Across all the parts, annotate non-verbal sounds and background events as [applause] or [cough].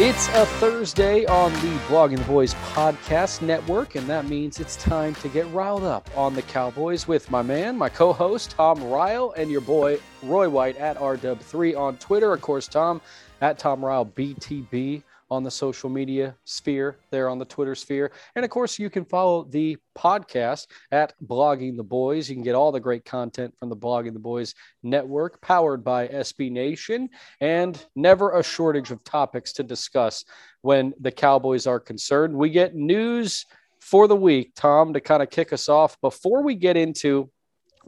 It's a Thursday on the Blogging the Boys podcast network, and that means it's time to get riled up on the Cowboys with my man, my co host, Tom Ryle, and your boy, Roy White at RW3 on Twitter. Of course, Tom at Tom Ryle BTB on the social media sphere, there on the Twitter sphere. And of course, you can follow the podcast at Blogging the Boys. You can get all the great content from the Blogging the Boys network, powered by SB Nation, and never a shortage of topics to discuss when the Cowboys are concerned. We get news for the week, Tom, to kind of kick us off. Before we get into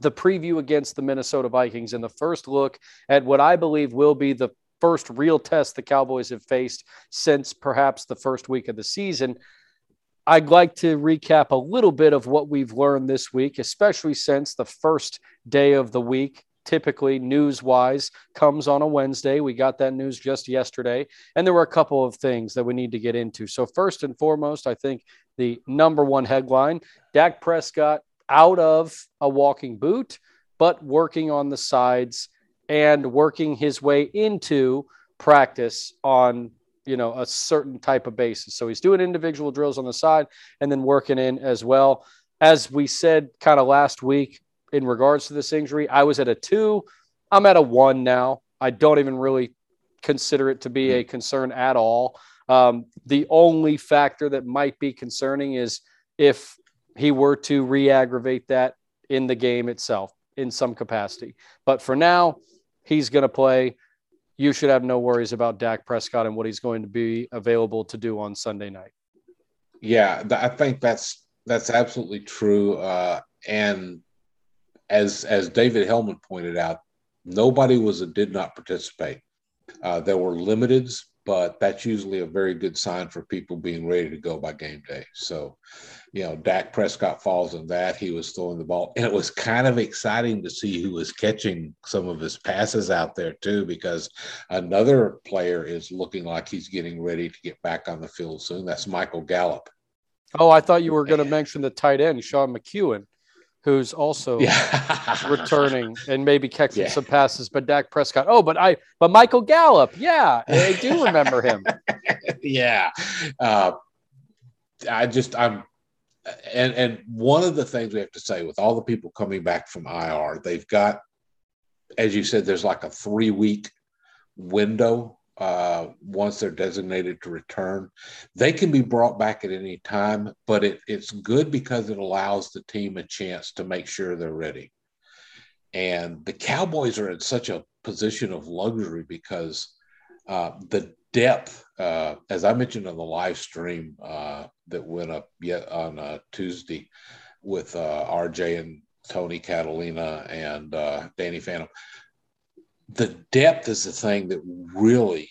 the preview against the Minnesota Vikings and the first look at what I believe will be the first real test the Cowboys have faced since perhaps the first week of the season. I'd like to recap a little bit of what we've learned this week, especially since the first day of the week, typically news wise, comes on a Wednesday. We got that news just yesterday, and there were a couple of things that we need to get into. So, first and foremost, I think the number one headline Dak Prescott out of a walking boot, but working on the sides and working his way into practice on you know a certain type of basis. So he's doing individual drills on the side and then working in as well. As we said kind of last week in regards to this injury i was at a two. I'm at a one now. I don't even really consider it to be a concern at all. Um, the only factor that might be concerning is if he were to re-aggravate that in the game itself in some capacity. But for now He's going to play. You should have no worries about Dak Prescott and what he's going to be available to do on Sunday night. Yeah, I think that's that's absolutely true. Uh, and as as David Helman pointed out, nobody was did not participate. Uh, there were limiteds, but that's usually a very good sign for people being ready to go by game day. So, you know, Dak Prescott falls in that. He was throwing the ball, and it was kind of exciting to see who was catching some of his passes out there, too, because another player is looking like he's getting ready to get back on the field soon. That's Michael Gallup. Oh, I thought you were going to mention the tight end, Sean McKeon who's also yeah. returning and maybe catching yeah. some passes. But Dak Prescott, oh, but I, but Michael Gallup, yeah, I do remember him. [laughs] yeah, uh, I just I'm, and and one of the things we have to say with all the people coming back from IR, they've got, as you said, there's like a three week window uh, once they're designated to return. They can be brought back at any time, but it, it's good because it allows the team a chance to make sure they're ready. And the Cowboys are in such a position of luxury because uh, the depth, uh, as I mentioned on the live stream uh, that went up yet on uh, Tuesday with uh, RJ and Tony Catalina and Danny Phantom the depth is the thing that really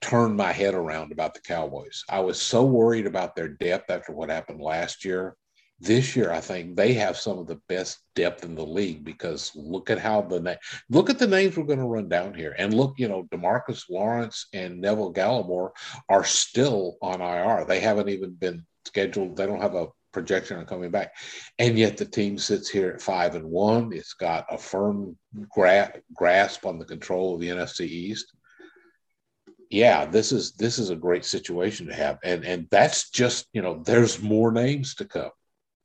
turned my head around about the Cowboys. I was so worried about their depth after what happened last year. This year, I think they have some of the best depth in the league because look at how the na- look at the names we're going to run down here, and look, you know, Demarcus Lawrence and Neville Gallimore are still on IR. They haven't even been scheduled. They don't have a projection on coming back. And yet the team sits here at five and one. It's got a firm gra- grasp on the control of the NFC East. yeah, this is this is a great situation to have, and and that's just you know there's more names to come.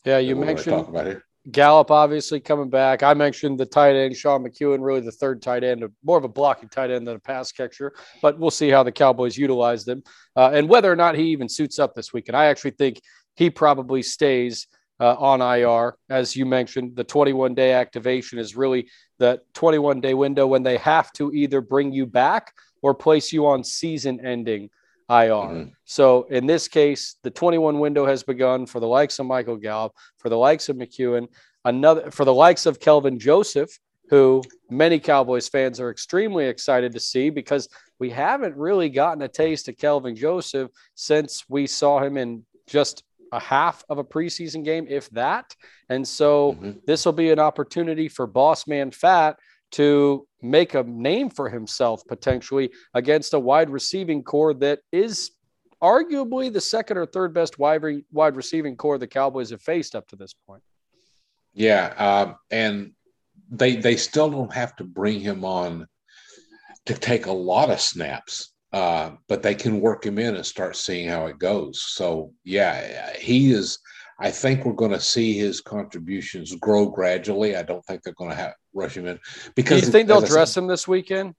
Yeah, you mentioned talk about here. Gallup obviously coming back. I mentioned the tight end, Sean McKeon, really the third tight end, more of a blocking tight end than a pass catcher, but we'll see how the Cowboys utilize them uh, and whether or not he even suits up this weekend. I actually think he probably stays uh, on IR. As you mentioned, the 21 day activation is really the 21 day window when they have to either bring you back or place you on season ending IR. Mm-hmm. So in this case, the 21 window has begun for the likes of Michael Gallup, for the likes of McKeon, another for the likes of Kelvin Joseph, who many Cowboys fans are extremely excited to see because we haven't really gotten a taste of Kelvin Joseph since we saw him in just a half of a preseason game, if that. And so mm-hmm. this will be an opportunity for Boss Man Fat to make a name for himself potentially against a wide receiving core that is arguably the second or third best wide, re- wide receiving core the Cowboys have faced up to this point. Yeah, uh, and they they still don't have to bring him on to take a lot of snaps. Uh, but they can work him in and start seeing how it goes. So yeah, he is. I think we're going to see his contributions grow gradually. I don't think they're going to have rush him in because. Do you think they'll dress said, him this weekend?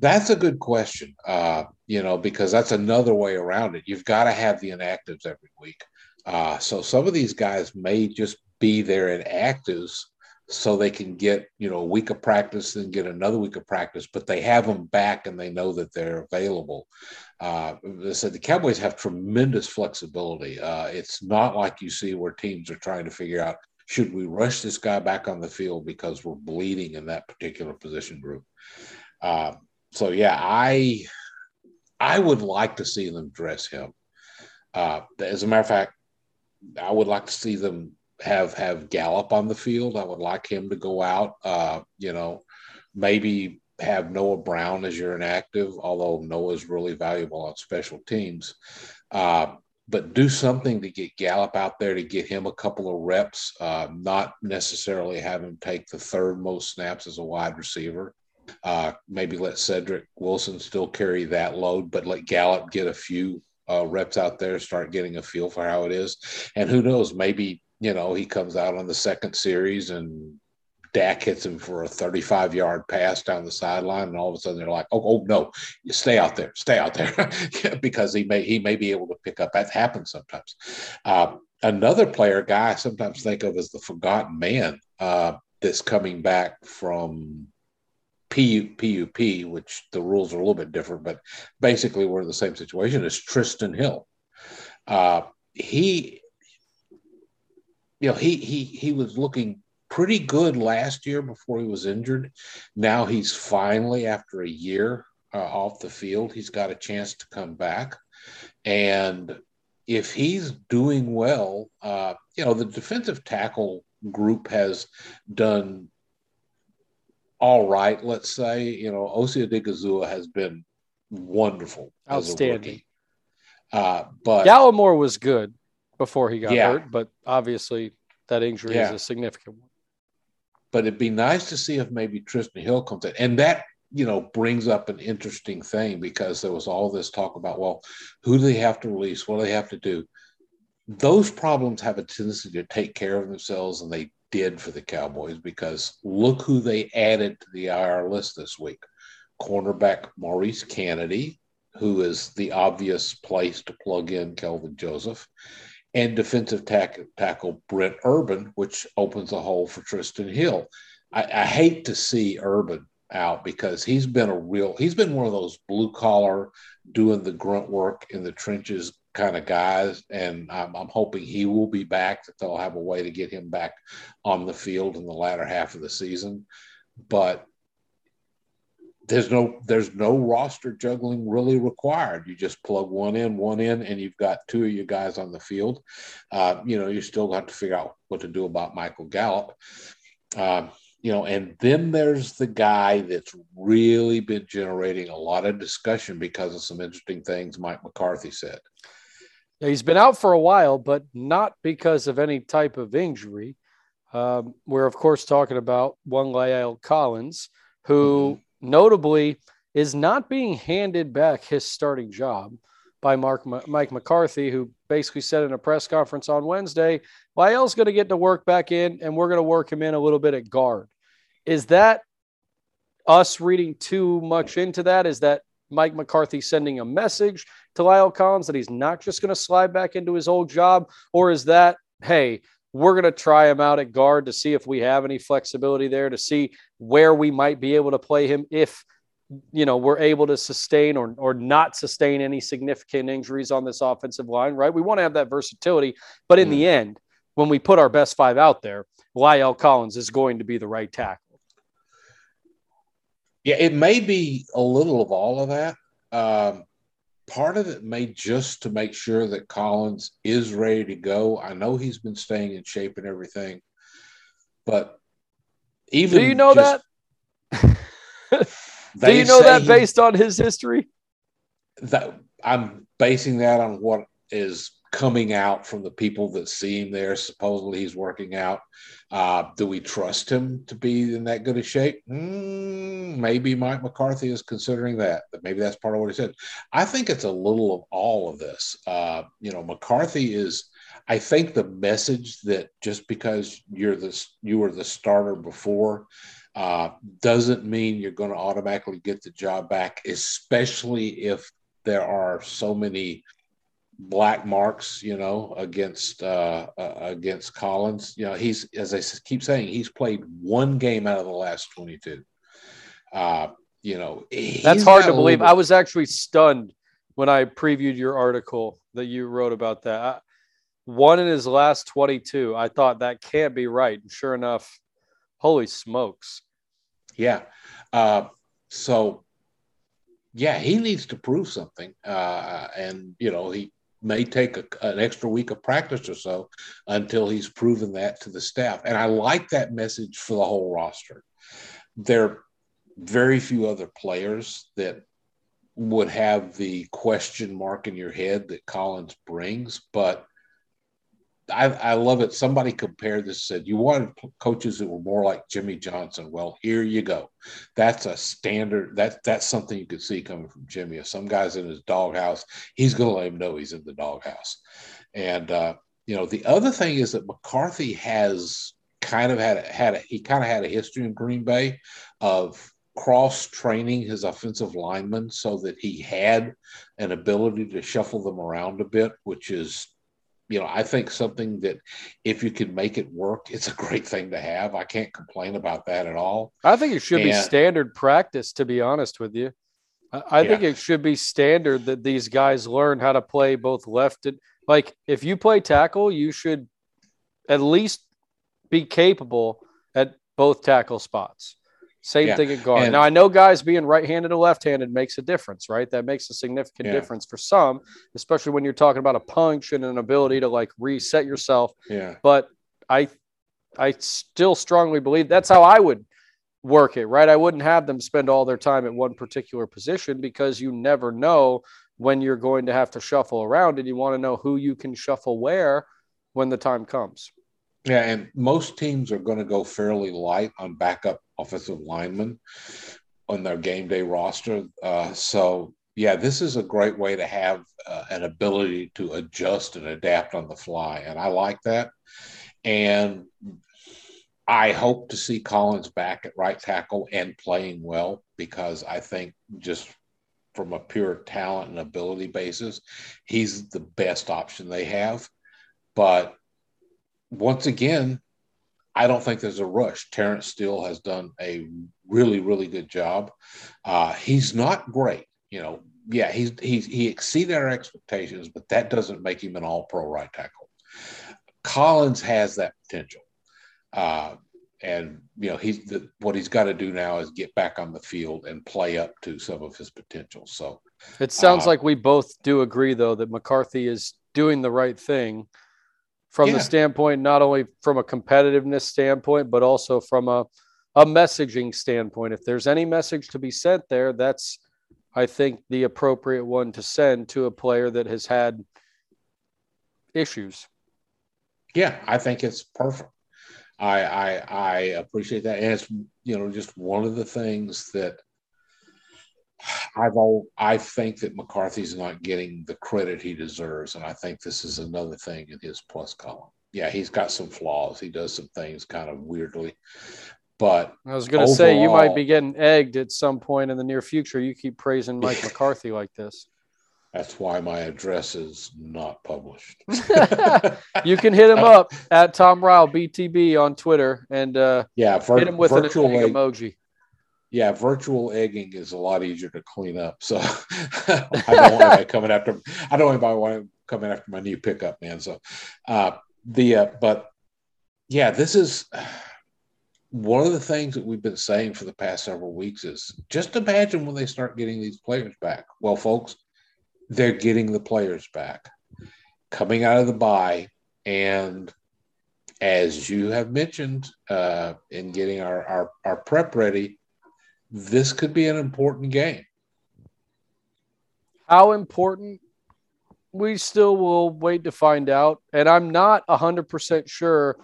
That's a good question. Uh, you know, because that's another way around it. You've got to have the inactives every week. Uh, so some of these guys may just be there in actives so they can get you know a week of practice and get another week of practice but they have them back and they know that they're available uh, said the Cowboys have tremendous flexibility. Uh, it's not like you see where teams are trying to figure out should we rush this guy back on the field because we're bleeding in that particular position group. Uh, so yeah, I I would like to see them dress him. Uh, as a matter of fact, I would like to see them have have Gallup on the field. I would like him to go out. Uh, you know, maybe have Noah Brown as your inactive, although Noah's really valuable on special teams. Uh, but do something to get Gallup out there to get him a couple of reps, uh, not necessarily have him take the third most snaps as a wide receiver. Uh, maybe let Cedric Wilson still carry that load, but let Gallup get a few uh, reps out there, start getting a feel for how it is. And who knows, maybe you know, he comes out on the second series and Dak hits him for a 35 yard pass down the sideline, and all of a sudden they're like, "Oh, oh no, you stay out there, stay out there," [laughs] because he may he may be able to pick up. That happens sometimes. Uh, another player, guy, I sometimes think of as the forgotten man uh, that's coming back from PU, PUP, which the rules are a little bit different, but basically we're in the same situation as Trysten Hill. Uh, he you know, he he he was looking pretty good last year before he was injured. Now he's finally, after a year uh, off the field, he's got a chance to come back. And if he's doing well, uh, you know, the defensive tackle group has done all right, let's say. You know, Osa Odighizuwa has been wonderful. Outstanding. Uh, but Gallimore was good before he got yeah. hurt, but obviously that injury yeah. is a significant one. But it'd be nice to see if maybe Trysten Hill comes in. And that, you know, brings up an interesting thing because there was all this talk about, well, who do they have to release? What do they have to do? Those problems have a tendency to take care of themselves, and they did for the Cowboys because look who they added to the IR list this week. Cornerback Maurice Canady, who is the obvious place to plug in Kelvin Joseph and defensive tack, tackle Brent Urban, which opens a hole for Trysten Hill. I, I, hate to see Urban out because he's been a real, he's been one of those blue collar, doing the grunt work in the trenches kind of guys. And I'm, I'm hoping he will be back, that they'll have a way to get him back on the field in the latter half of the season. But there's no there's no roster juggling really required. You just plug one in, one in, and you've got two of your guys on the field. Uh, you know, you still have to figure out what to do about Michael Gallup. Uh, you know, and then there's the guy that's really been generating a lot of discussion because of some interesting things Mike McCarthy said. He's been out for a while, but not because of any type of injury. Um, we're, of course, talking about one La'el Collins, who mm-hmm notably is not being handed back his starting job by Mark Mike McCarthy, who basically said in a press conference on Wednesday, La'el's going to get to work back in, and we're going to work him in a little bit at guard. Is that us reading too much into that? Is that Mike McCarthy sending a message to La'el Collins that he's not just going to slide back into his old job? Or is that, hey, we're going to try him out at guard to see if we have any flexibility there, to see where we might be able to play him if you know we're able to sustain or or not sustain any significant injuries on this offensive line, right? We want to have that versatility, but in mm. the end, when we put our best five out there, La'el Collins is going to be the right tackle. Yeah, it may be a little of all of that. Um, part of it may just to make sure that Collins is ready to go. I know he's been staying in shape and everything, but even do you know that? [laughs] do you know that based on his history? That I'm basing that on what is coming out from the people that see him there. Supposedly he's working out. Uh, do we trust him to be in that good a shape? Mm, maybe Mike McCarthy is considering that. But maybe that's part of what he said. I think it's a little of all of this. Uh, you know, McCarthy is. I think the message that just because you're this, you were the starter before, uh, doesn't mean you're going to automatically get the job back, especially if there are so many black marks, you know, against uh, uh, against Collins. You know, he's as I keep saying, he's played one game out of the last twenty two. Uh, you know, that's hard to believe. Bit... I was actually stunned when I previewed your article that you wrote about that. One in his last 22. I thought that can't be right. And sure enough, holy smokes. Yeah. Uh, so, yeah, he needs to prove something. Uh, and, you know, he may take a, an extra week of practice or so until he's proven that to the staff. And I like that message for the whole roster. There are very few other players that would have the question mark in your head that Collins brings, but I, I love it. Somebody compared this, said you wanted coaches that were more like Jimmy Johnson. Well, here you go. That's a standard. That that's something you could see coming from Jimmy. If some guy's in his doghouse, he's going to let him know he's in the doghouse. And uh, you know, the other thing is that McCarthy has kind of had had a, he kind of had a history in Green Bay of cross training his offensive linemen so that he had an ability to shuffle them around a bit, which is you know, I think something that if you can make it work, it's a great thing to have. I can't complain about that at all. I think it should and, be standard practice, to be honest with you. I, I yeah. think it should be standard that these guys learn how to play both left and like if you play tackle, you should at least be capable at both tackle spots. Same yeah. thing at guard. And, now I know guys being right-handed or left-handed makes a difference, right? That makes a significant yeah. difference for some, especially when you're talking about a punch and an ability to like reset yourself. Yeah. But I I still strongly believe that's how I would work it, right? I wouldn't have them spend all their time at one particular position because you never know when you're going to have to shuffle around and you want to know who you can shuffle where when the time comes. Yeah, and most teams are going to go fairly light on backup offensive linemen on their game day roster. Uh, so, yeah, this is a great way to have uh, an ability to adjust and adapt on the fly. And I like that. And I hope to see Collins back at right tackle and playing well because I think just from a pure talent and ability basis, he's the best option they have. But once again, I don't think there's a rush. Terence Steele has done a really, really good job. Uh, he's not great, you know. Yeah, he's, he's he exceeded our expectations, but that doesn't make him an All-Pro right tackle. Collins has that potential, uh, and you know he's the, what he's got to do now is get back on the field and play up to some of his potential. So it sounds uh, like we both do agree, though, that McCarthy is doing the right thing from yeah. the standpoint, not only from a competitiveness standpoint, but also from a, a messaging standpoint. If there's any message to be sent there, that's, I think, the appropriate one to send to a player that has had issues. Yeah, I think it's perfect. I, I I appreciate that, and it's you know just one of the things that I've all I think that McCarthy's not getting the credit he deserves, and I think this is another thing in his plus column. Yeah, he's got some flaws. He does some things kind of weirdly, but I was going to say you might be getting egged at some point in the near future. You keep praising Mike [laughs] McCarthy like this. That's why my address is not published. [laughs] you can hit him up at Tom Ryle BTB on Twitter and uh, yeah, vir- hit him with virtual an egg emoji. Yeah, virtual egging is a lot easier to clean up. So [laughs] I don't want anybody [laughs] coming after. I don't want anybody coming after my new pickup, man. So uh, the uh, but yeah, this is [sighs] one of the things that we've been saying for the past several weeks is just imagine when they start getting these players back. Well, folks, they're getting the players back coming out of the bye. And as you have mentioned uh, in getting our, our, our prep ready, this could be an important game. How important? We still will wait to find out. And I'm not 100% sure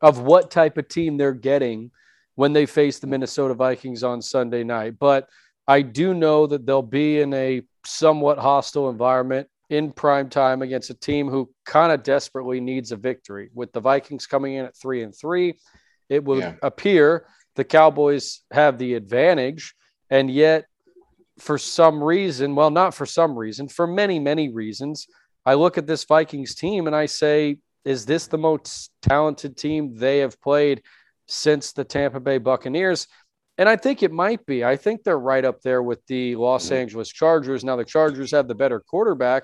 of what type of team they're getting when they face the Minnesota Vikings on Sunday night. But I do know that they'll be in a somewhat hostile environment in prime time against a team who kind of desperately needs a victory. With the Vikings coming in at three and three, it would yeah. appear the Cowboys have the advantage. And yet, for some reason, well, not for some reason, for many, many reasons, I look at this Vikings team and I say, is this the most talented team they have played since the Tampa Bay Buccaneers? And I think it might be. I think they're right up there with the Los mm-hmm. Angeles Chargers. Now, the Chargers have the better quarterback,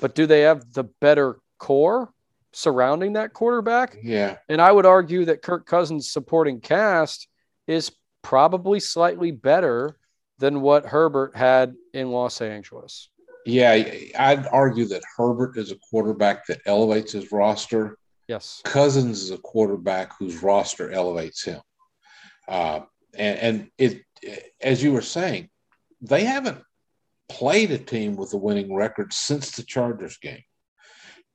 but do they have the better core surrounding that quarterback? Yeah. And I would argue that Kirk Cousins' supporting cast is probably slightly better than what Herbert had in Los Angeles. Yeah, I'd argue that Herbert is a quarterback that elevates his roster. Yes. Cousins is a quarterback whose roster elevates him. Uh, and, and it, as you were saying, they haven't played a team with a winning record since the Chargers game.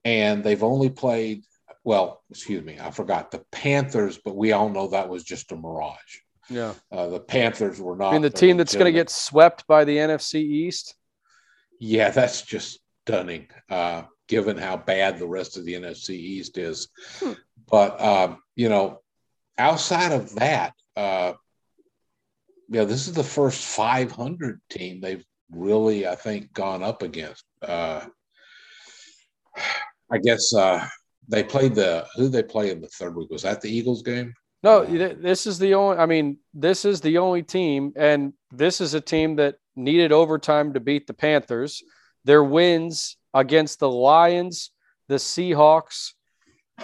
And they've only played, well, excuse me, I forgot the Panthers, but we all know that was just a mirage. Yeah. Uh, the Panthers were not. I mean, the team that's going to get swept by the NFC East? Yeah, that's just stunning, uh, given how bad the rest of the NFC East is. Hmm. But, um, you know, outside of that, uh, yeah, this is the first 500 team they've really, I think, gone up against. Uh, I guess uh, they played the who they play in the third week was that the Eagles game? No, this is the only. I mean, this is the only team, and this is a team that needed overtime to beat the Panthers. Their wins against the Lions, the Seahawks,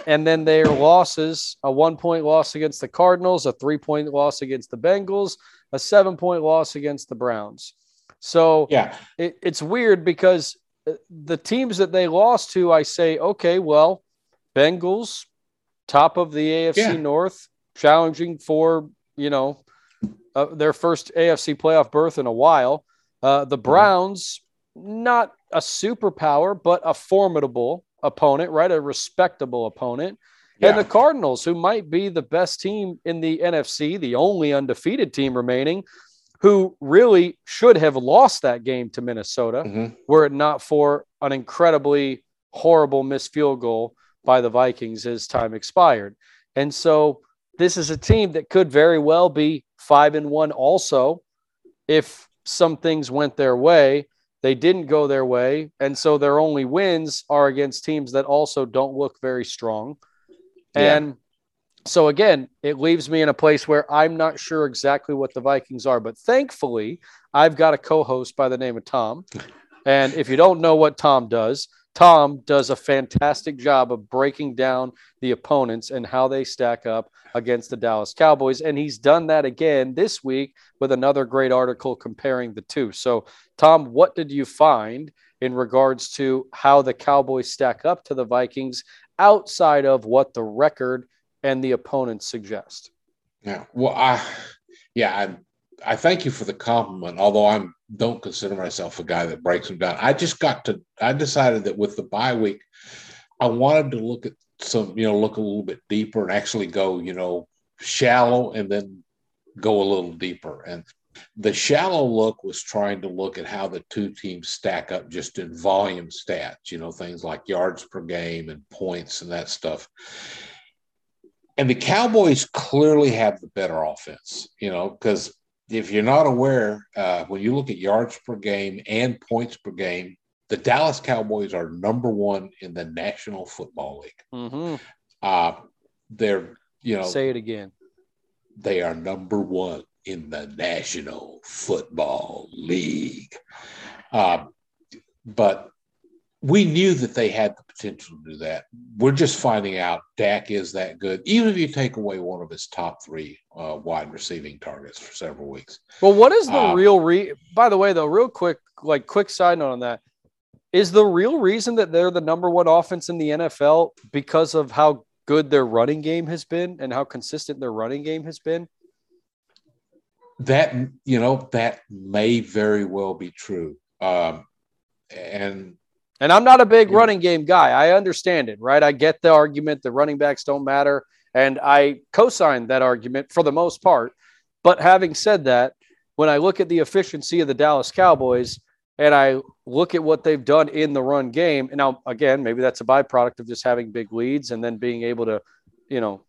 and then their losses a one point loss against the Cardinals, a three point loss against the Bengals, a seven point loss against the Browns. So yeah, it, it's weird because uh, the teams that they lost to, I say, okay, well, Bengals, top of the AFC yeah. North, challenging for, you know, uh, their first AFC playoff berth in a while. Uh, the mm-hmm. Browns, not a superpower, but a formidable opponent, right? A respectable opponent. Yeah. And the Cardinals, who might be the best team in the NFC, the only undefeated team remaining, who really should have lost that game to Minnesota mm-hmm. were it not for an incredibly horrible missed field goal by the Vikings as time expired. And so this is a team that could very well be five and one also if some things went their way. They didn't go their way. And so their only wins are against teams that also don't look very strong. Yeah. And so again, it leaves me in a place where I'm not sure exactly what the Vikings are, but thankfully, I've got a co-host by the name of Tom. And if you don't know what Tom does, Tom does a fantastic job of breaking down the opponents and how they stack up against the Dallas Cowboys. And he's done that again this week with another great article comparing the two. So, Tom, what did you find in regards to how the Cowboys stack up to the Vikings outside of what the record and the opponents suggest? Yeah. Well, I, yeah, I, I thank you for the compliment. Although I'm don't consider myself a guy that breaks them down. I just got to. I decided that with the bye week, I wanted to look at some, you know, look a little bit deeper and actually go, you know, shallow and then go a little deeper. And The shallow look was trying to look at how the two teams stack up just in volume stats, you know, things like yards per game and points and that stuff. And the Cowboys clearly have the better offense, you know, because if you're not aware, uh, when you look at yards per game and points per game, the Dallas Cowboys are number one in the National Football League. Mm-hmm. Uh, they're, you know, say it again. They are number one in the National Football League. Uh, but we knew that they had the potential to do that. We're just finding out Dak is that good, even if you take away one of his top three uh, wide receiving targets for several weeks. Well, what is the um, real re? By the way, though, real quick, like quick side note on that is the real reason that they're the number one offense in the NFL because of how good their running game has been and how consistent their running game has been. That you know that may very well be true, um, and and I'm not a big running game guy. I understand it, right? I get the argument that running backs don't matter. And I co sign that argument for the most part. But having said that, when I look at the efficiency of the Dallas Cowboys and I look at what they've done in the run game, and now again, maybe that's a byproduct of just having big leads and then being able to, you know,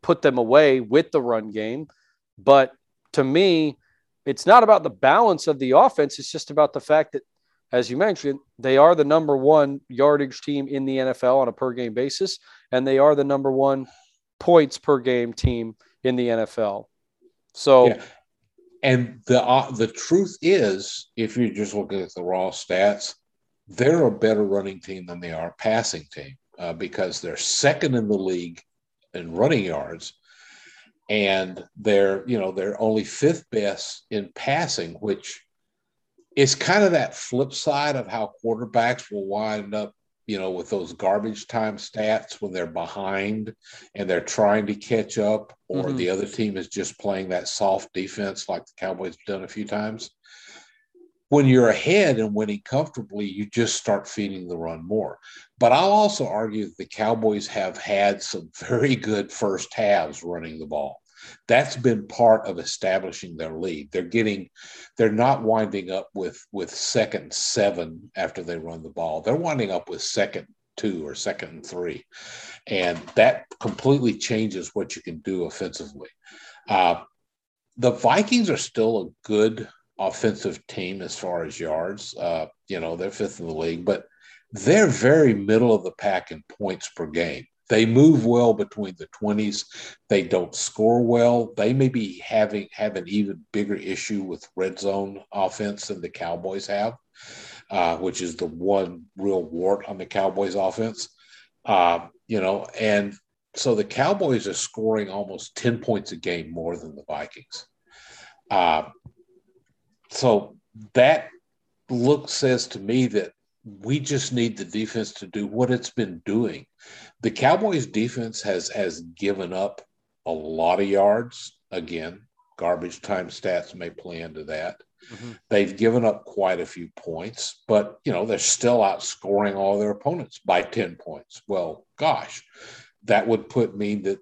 put them away with the run game. But to me, it's not about the balance of the offense. It's just about the fact that as you mentioned, they are the number one yardage team in the NFL on a per game basis, and they are the number one points per game team in the NFL. So, yeah. and the uh, the truth is, if you're just looking at the raw stats, they're a better running team than they are passing team uh, because they're second in the league in running yards, and they're you know they're only fifth best in passing, which it's kind of that flip side of how quarterbacks will wind up, you know, with those garbage time stats when they're behind and they're trying to catch up, or mm-hmm. the other team is just playing that soft defense like the Cowboys have done a few times. When you're ahead and winning comfortably, you just start feeding the run more. But I'll also argue that the Cowboys have had some [laughs] very good first halves running the ball that's been part of establishing their lead. They're getting, they're not winding up with with second seven after they run the ball. They're winding up with second two or second three, and that completely changes what you can do offensively. Uh, the Vikings are still a good offensive team as far as yards. Uh, you know, they're fifth in the league, but they're very middle of the pack in points per game. They move well between the 20s. They don't score well. They may be having have an even bigger issue with red zone offense than the Cowboys have, uh, which is the one real wart on the Cowboys offense. Uh, you know, and so the Cowboys are scoring almost 10 points a game more than the Vikings. Uh, so that look says to me that we just need the defense to do what it's been doing. The Cowboys defense has has given up a lot of yards. Again, garbage time stats may play into that. Mm-hmm. They've given up quite a few points, but you know, they're still outscoring all their opponents by 10 points. Well, gosh, that would put me that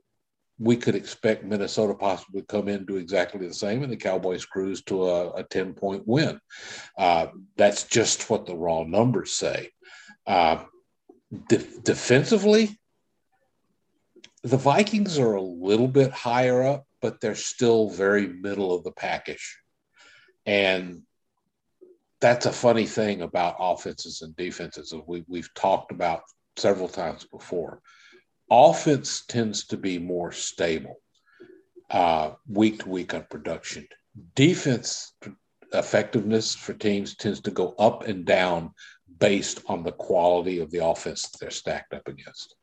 we could expect Minnesota possibly come in do exactly the same, and the Cowboys cruise to a, a 10 point win. Uh, that's just what the raw numbers say. Uh, de- defensively, the Vikings are a little bit higher up, but they're still very middle of the package. And that's a funny thing about offenses and defenses. We, we've talked about several times before offense tends to be more stable uh, week to week on production. Defense effectiveness for teams tends to go up and down based on the quality of the offense that they're stacked up against.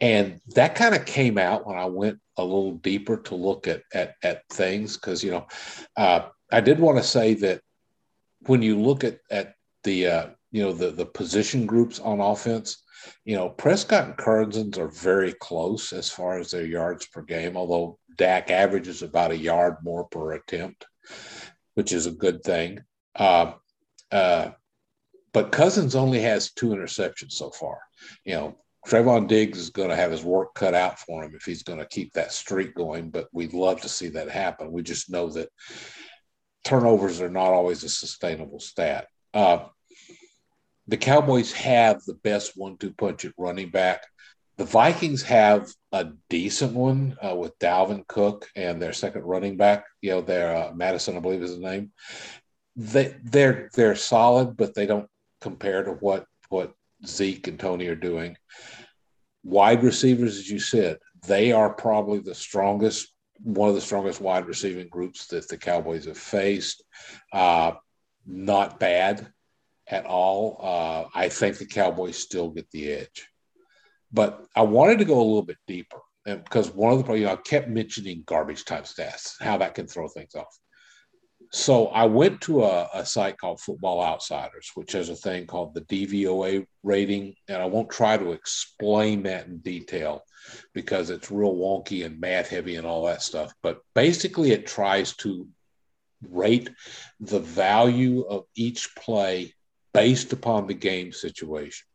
And that kind of came out when I went a little deeper to look at at, at things because you know uh, I did want to say that when you look at at the uh, you know the the position groups on offense, you know, Prescott and Cousins are very close as far as their yards per game, although Dak averages about a yard more per attempt, which is a good thing. Uh, uh, but Cousins only has two interceptions so far. You know, Trevon Diggs is going to have his work cut out for him if he's going to keep that streak going, but we'd love to see that happen. We just know that turnovers are not always a sustainable stat. Uh, the Cowboys have the best one-two punch at running back. The Vikings have a decent one uh, with Dalvin Cook and their second running back. You know, their uh, Mattison, I believe, is the name. They they're they're solid, but they don't compare to what what Zeke and Tony are doing. Wide receivers, as you said, they are probably the strongest, one of the strongest wide receiving groups that the Cowboys have faced. Uh, not bad at all. Uh, I think the Cowboys still get the edge. But I wanted to go a little bit deeper because one of the, you know, I kept mentioning garbage time stats, how that can throw things off. So I went to a, a, site called Football Outsiders, which has a thing called the DVOA rating. And I won't try to explain that in detail because it's real wonky and math heavy and all that stuff. But basically, it tries to rate the value of each play based upon the game situation.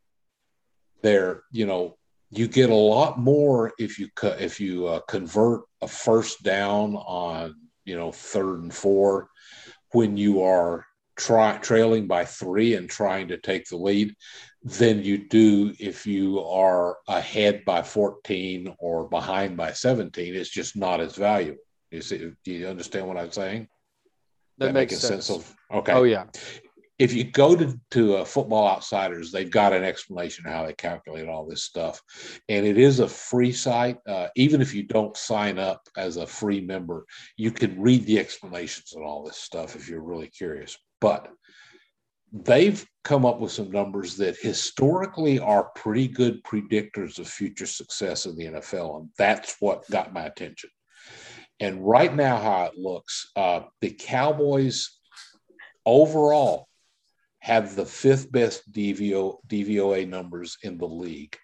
There, you know, you get a lot more if you if you uh, convert a first down on you know third and four when you are try, trailing by three and trying to take the lead than you do if you are ahead by 14 or behind by 17 it's just not as valuable. You see do you understand what i'm saying? That, that makes sense. sense. of okay. Oh yeah if you go to, to uh, Football Outsiders, they've got an explanation of how they calculate all this stuff. And it is a free site. Uh, even if you don't sign up as a free member, you can read the explanations and all this stuff if you're really curious. But they've come up with some numbers that historically are pretty good predictors of future success in the NFL. And that's what got my attention. And right now, how it looks, uh, the Cowboys overall have the fifth best DVO, DVOA numbers in the league.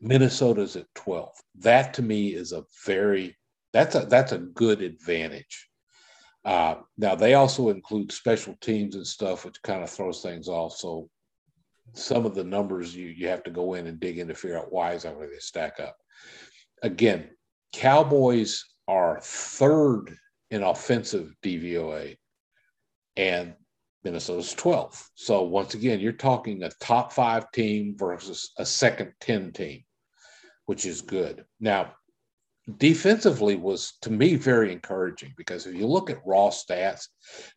Minnesota's at 12th. That to me is a very that's a that's a good advantage. Uh, now they also include special teams and stuff, which kind of throws things off. So some of the numbers you you have to go in and dig in to figure out why is that where they stack up. Again, Cowboys are third in offensive DVOA, and Minnesota's 12th. So once again, you're talking a top five team versus a second 10 team, which is good. Now, defensively was to me very encouraging because if you look at raw stats,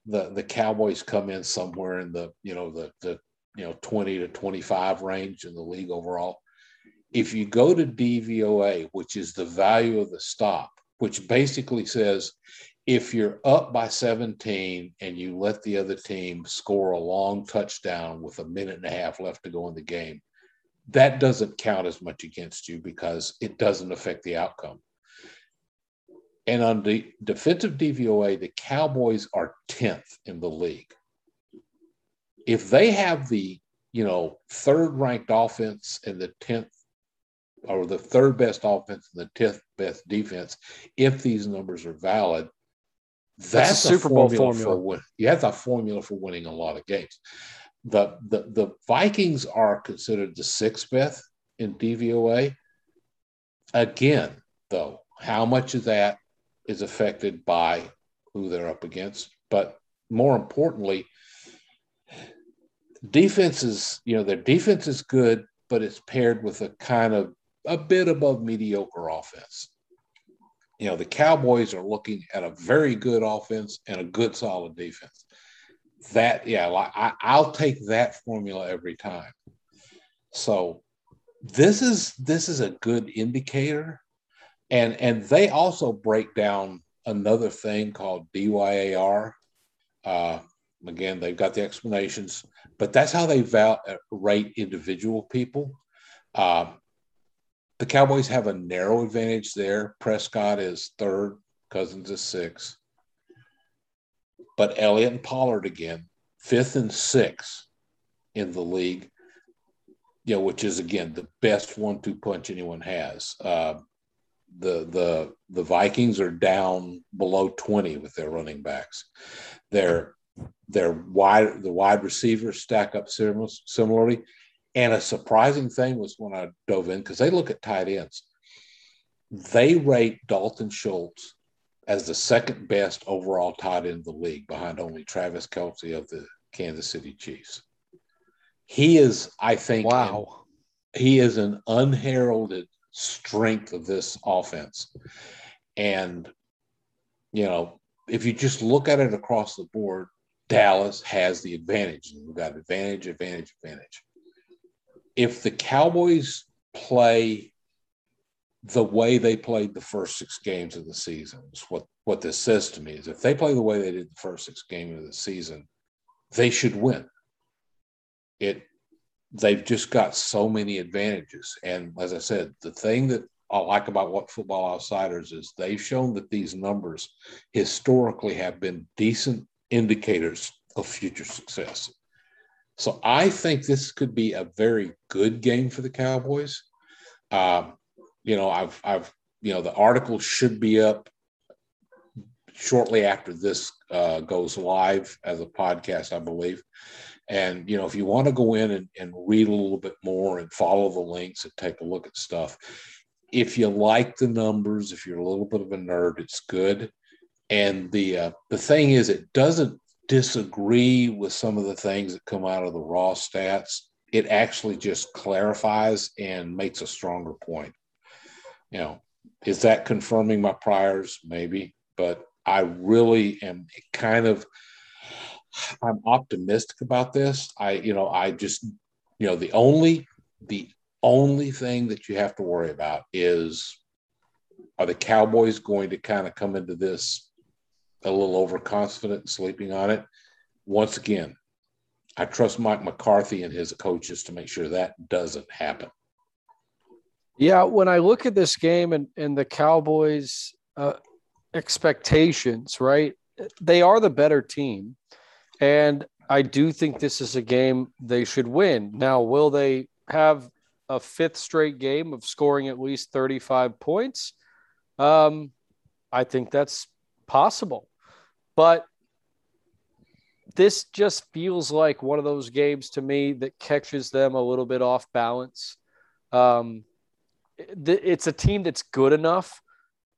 the the Cowboys come in somewhere in the you know the the you know 20 to 25 range in the league overall. If you go to DVOA, which is the value of the stop, which basically says if you're up by 17 and you let the other team score a long touchdown with a minute and a half left to go in the game, that doesn't count as much against you because it doesn't affect the outcome. And on the defensive DVOA, the Cowboys are 10th in the league. If they have the, you know, third ranked offense and the 10th or the third best offense and the 10th best defense, if these numbers are valid, that's, that's a Super Bowl formula. formula. For win. Yeah, a formula for winning a lot of games. The, the the Vikings are considered the sixth best in DVOA. Again, though, how much of that is affected by who they're up against? But more importantly, defense is, you know, their defense is good, but it's paired with a kind of a bit above mediocre offense you know, the Cowboys are looking at a very good offense and a good solid defense. That, yeah, I, I'll take that formula every time. So this is this is a good indicator. And and they also break down another thing called DYAR. Uh, again, they've got the explanations, but that's how they val- rate individual people. Uh, the Cowboys have a narrow advantage there. Prescott is third, Cousins is sixth. But Elliott and Pollard again, fifth and sixth in the league, you know, which is again the best one-two punch anyone has. Uh, the the the Vikings are down below 20 with their running backs. Their their wide the wide receivers stack up similarly. And a surprising thing was when I dove in, because they look at tight ends, they rate Dalton Schultz as the second best overall tight end in the league, behind only Travis Kelce of the Kansas City Chiefs. He is, I think, wow. An, he is an unheralded strength of this offense. And, you know, if you just look at it across the board, Dallas has the advantage. We've got advantage, advantage, advantage. If the Cowboys play the way they played the first six games of the season, what, what this says to me is if they play the way they did the first six games of the season, they should win. It they've just got so many advantages. And as I said, the thing that I like about what Football Outsiders is they've shown that these numbers historically have been decent indicators of future success. So I think this could be a very good game for the Cowboys. Um, you know, I've, I've, you know, the article should be up shortly after this uh, goes live as a podcast, I believe. And, you know, if you want to go in and, and read a little bit more and follow the links and take a look at stuff, if you like the numbers, if you're a little bit of a nerd, it's good. And the uh, the thing is, it doesn't disagree with some of the things that come out of the raw stats. It actually just clarifies and makes a stronger point. You know, is that confirming my priors? Maybe, but I really am kind of I'm optimistic about this. I, you know, I just, you know, the only the only thing that you have to worry about is are the Cowboys going to kind of come into this a little overconfident, sleeping on it? Once again, I trust Mike McCarthy and his coaches to make sure that doesn't happen. Yeah, when I look at this game and, and the Cowboys' uh, expectations, right? They are the better team. And I do think this is a game they should win. Now, will they have a fifth straight game of scoring at least 35 points? Um, I think that's possible. But this just feels like one of those games to me that catches them a little bit off balance. Um, it's a team that's good enough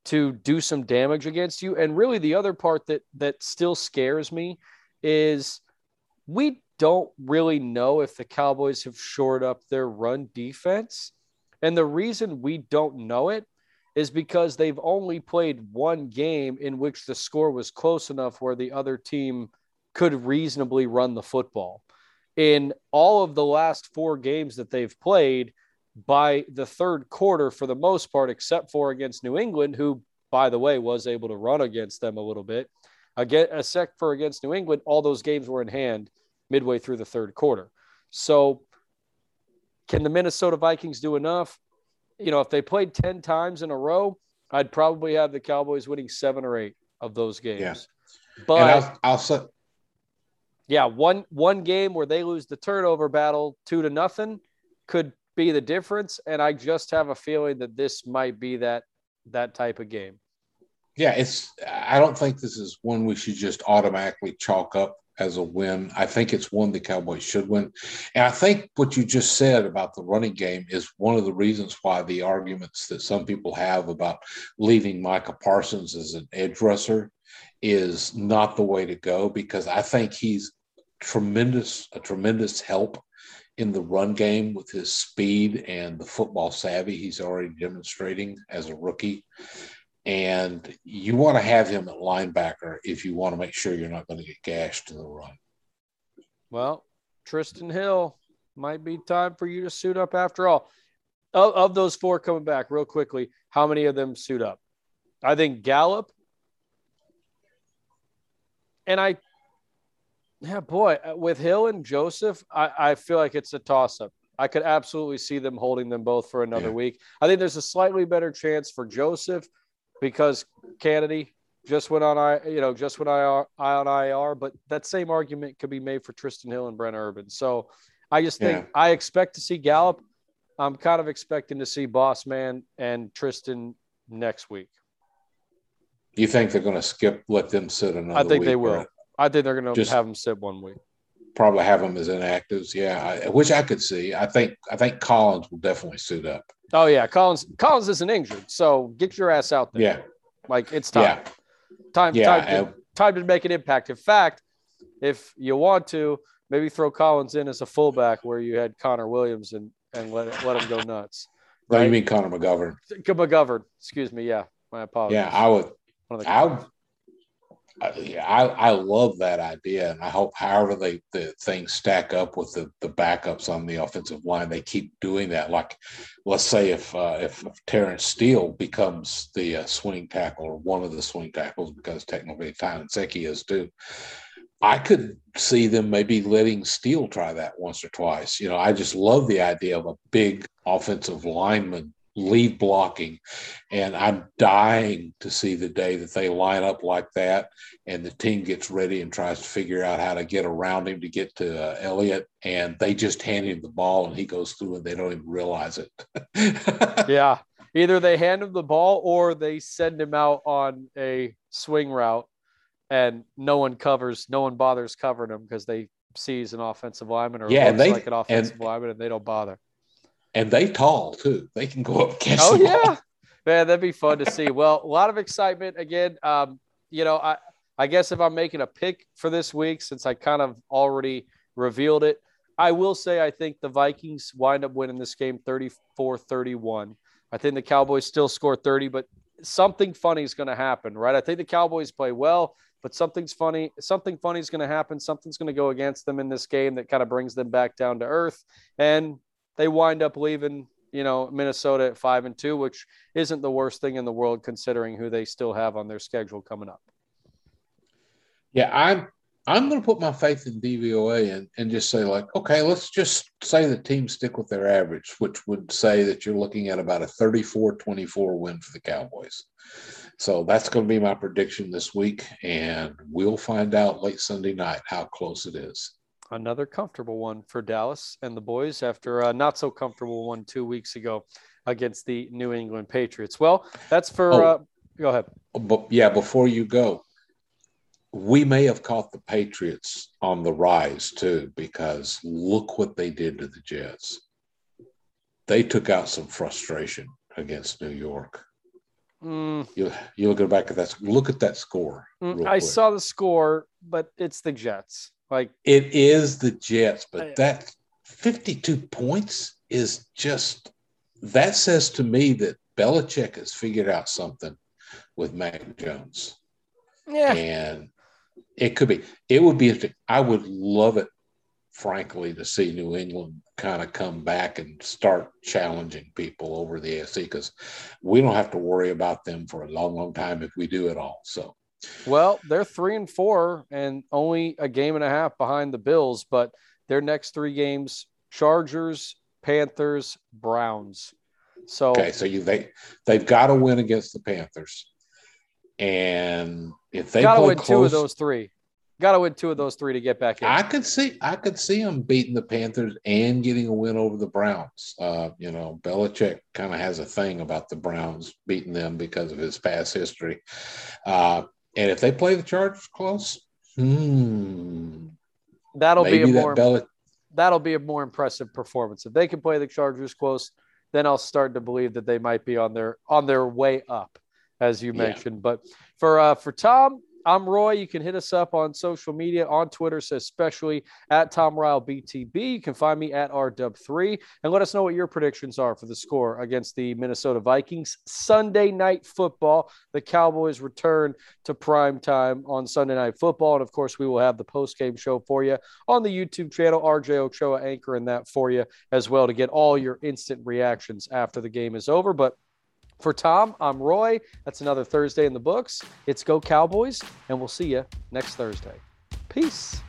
to do some damage against you. And really, the other part that that still scares me is we don't really know if the Cowboys have shored up their run defense. And the reason we don't know it is because they've only played one game in which the score was close enough where the other team could reasonably run the football. In all of the last four games that they've played, by the third quarter, for the most part, except for against New England, who, by the way, was able to run against them a little bit, Again, sec for against New England, all those games were in hand midway through the third quarter. So, can the Minnesota Vikings do enough? You know, if they played 10 times in a row, I'd probably have the Cowboys winning seven or eight of those games. Yeah. But I'll, I'll say, yeah, one one game where they lose the turnover battle two to nothing could be the difference. And I just have a feeling that this might be that that type of game yeah, it's. I don't think this is one we should just automatically chalk up as a win. I think it's one the Cowboys should win. And I think what you just said about the running game is one of the reasons why the arguments that some people have about leaving Micah Parsons as an edge rusher is not the way to go because I think he's tremendous, a tremendous help in the run game with his speed and the football savvy he's already demonstrating as a rookie and you want to have him at linebacker if you want to make sure you're not going to get gashed in the run. Well, Trysten Hill might be time for you to suit up after all. Of, of those four coming back, real quickly, how many of them suit up? I think Gallup. And I, yeah, boy, uh, with Hill and Joseph, I, I feel like it's a toss up. I could absolutely see them holding them both for another yeah. week. I think there's a slightly better chance for Joseph because Canady just went on I you know just went I on IR, but that same argument could be made for Trysten Hill and Brent Urban. So I just think yeah. I expect to see Gallup. I'm kind of expecting to see Boss Man and Trysten next week. You think they're going to skip, let them sit another? Week? I think they will. I think they're going to just have them sit one week. Probably have them as inactives, yeah, I, which I could see. I think I think Collins will definitely suit up. Oh yeah, Collins. Collins isn't injured, so get your ass out there. Yeah, like it's time. Yeah. Time, Yeah, time, to, and- time to make an impact. In fact, if you want to, maybe throw Collins in as a fullback where you had Connor Williams and and let let him go nuts. No, Right. you mean Connor McGovern? McGovern, excuse me. Yeah, my apologies. Yeah, I would. One of the- I, would- I, I love that idea, and I hope, however they the things stack up with the the backups on the offensive line, they keep doing that. Like, let's say if uh, if Terence Steele becomes the uh, swing tackle or one of the swing tackles, because technically Ty Nsekhe is too. I could see them maybe letting Steele try that once or twice. You know, I just love the idea of a big offensive lineman lead blocking. And I'm dying to see the day that they line up like that and the team gets ready and tries to figure out how to get around him to get to uh, Elliott. And they just hand him the ball and he goes through and they don't even realize it. [laughs] yeah. Either they hand him the ball or they send him out on a swing route and no one covers, no one bothers covering him because they see an offensive lineman or Yeah, looks they- like an offensive and- lineman and they don't bother. And they tall too. They can go up and catch Oh the ball. yeah, man, that'd be fun to see. Well, a lot of excitement again. Um, you know, I I guess if I'm making a pick for this week, since I kind of already revealed it, I will say I think the Vikings wind up winning this game 34-31. I think the Cowboys still score 30, but something funny is going to happen, right? I think the Cowboys play well, but something's funny. Something funny is going to happen. Something's going to go against them in this game that kind of brings them back down to earth, and they wind up leaving you know Minnesota at five and two, which isn't the worst thing in the world considering who they still have on their schedule coming up. Yeah, I'm I'm going to put my faith in DVOA and, and just say like, okay, let's just say the team stick with their average, which would say that you're looking at about a 34-24 win for the Cowboys. So that's going to be my prediction this week, and we'll find out late Sunday night how close it is. Another comfortable one for Dallas and the boys after a not so comfortable one two weeks ago against the New England Patriots. Well, that's for. Oh. Uh, go ahead. But yeah, before you go, we may have caught the Patriots on the rise too, because look what they did to the Jets. They took out some frustration against New York. Mm, You you look back at that. Look at that score. mm, I quick. saw the score, but it's the Jets. Like, it is the Jets, I- but that 52 points is just that says to me that Belichick has figured out something with Mac Jones. yeah, and it could be it would be i would love it frankly to see new england kind of come back and start challenging people over the afc because we don't have to worry about them for a long long time if we do it all so Well, they're three and four and only a game and a half behind the Bills, but their next three games Chargers, Panthers, Browns. So, okay so you they they've got to win against the panthers and if they got to play win close, two of those three. Got to win two of those three to get back in. I could see I could see them beating the Panthers and getting a win over the Browns. Uh, you know, Belichick kind of has a thing about the Browns beating them because of his past history. Uh, and if they play the Chargers close, hmm, That'll be a that more that'll be a more impressive performance. If they can play the Chargers close, then I'll start to believe that they might be on their on their way up, as you Yeah. mentioned. But for uh, for Tom, I'm Roy. You can hit us up on social media on Twitter, so especially at Tom Ryle BTB. You can find me at RW3 and let us know what your predictions are for the score against the Minnesota Vikings Sunday night football. The Cowboys return to prime time on Sunday night football, and of course, we will have the post game show for you on the YouTube channel. RJ Ochoa anchoring that for you as well to get all your instant reactions after the game is over. But for Tom, I'm Roy. That's another Thursday in the books. It's Go Cowboys, and we'll see you next Thursday. Peace.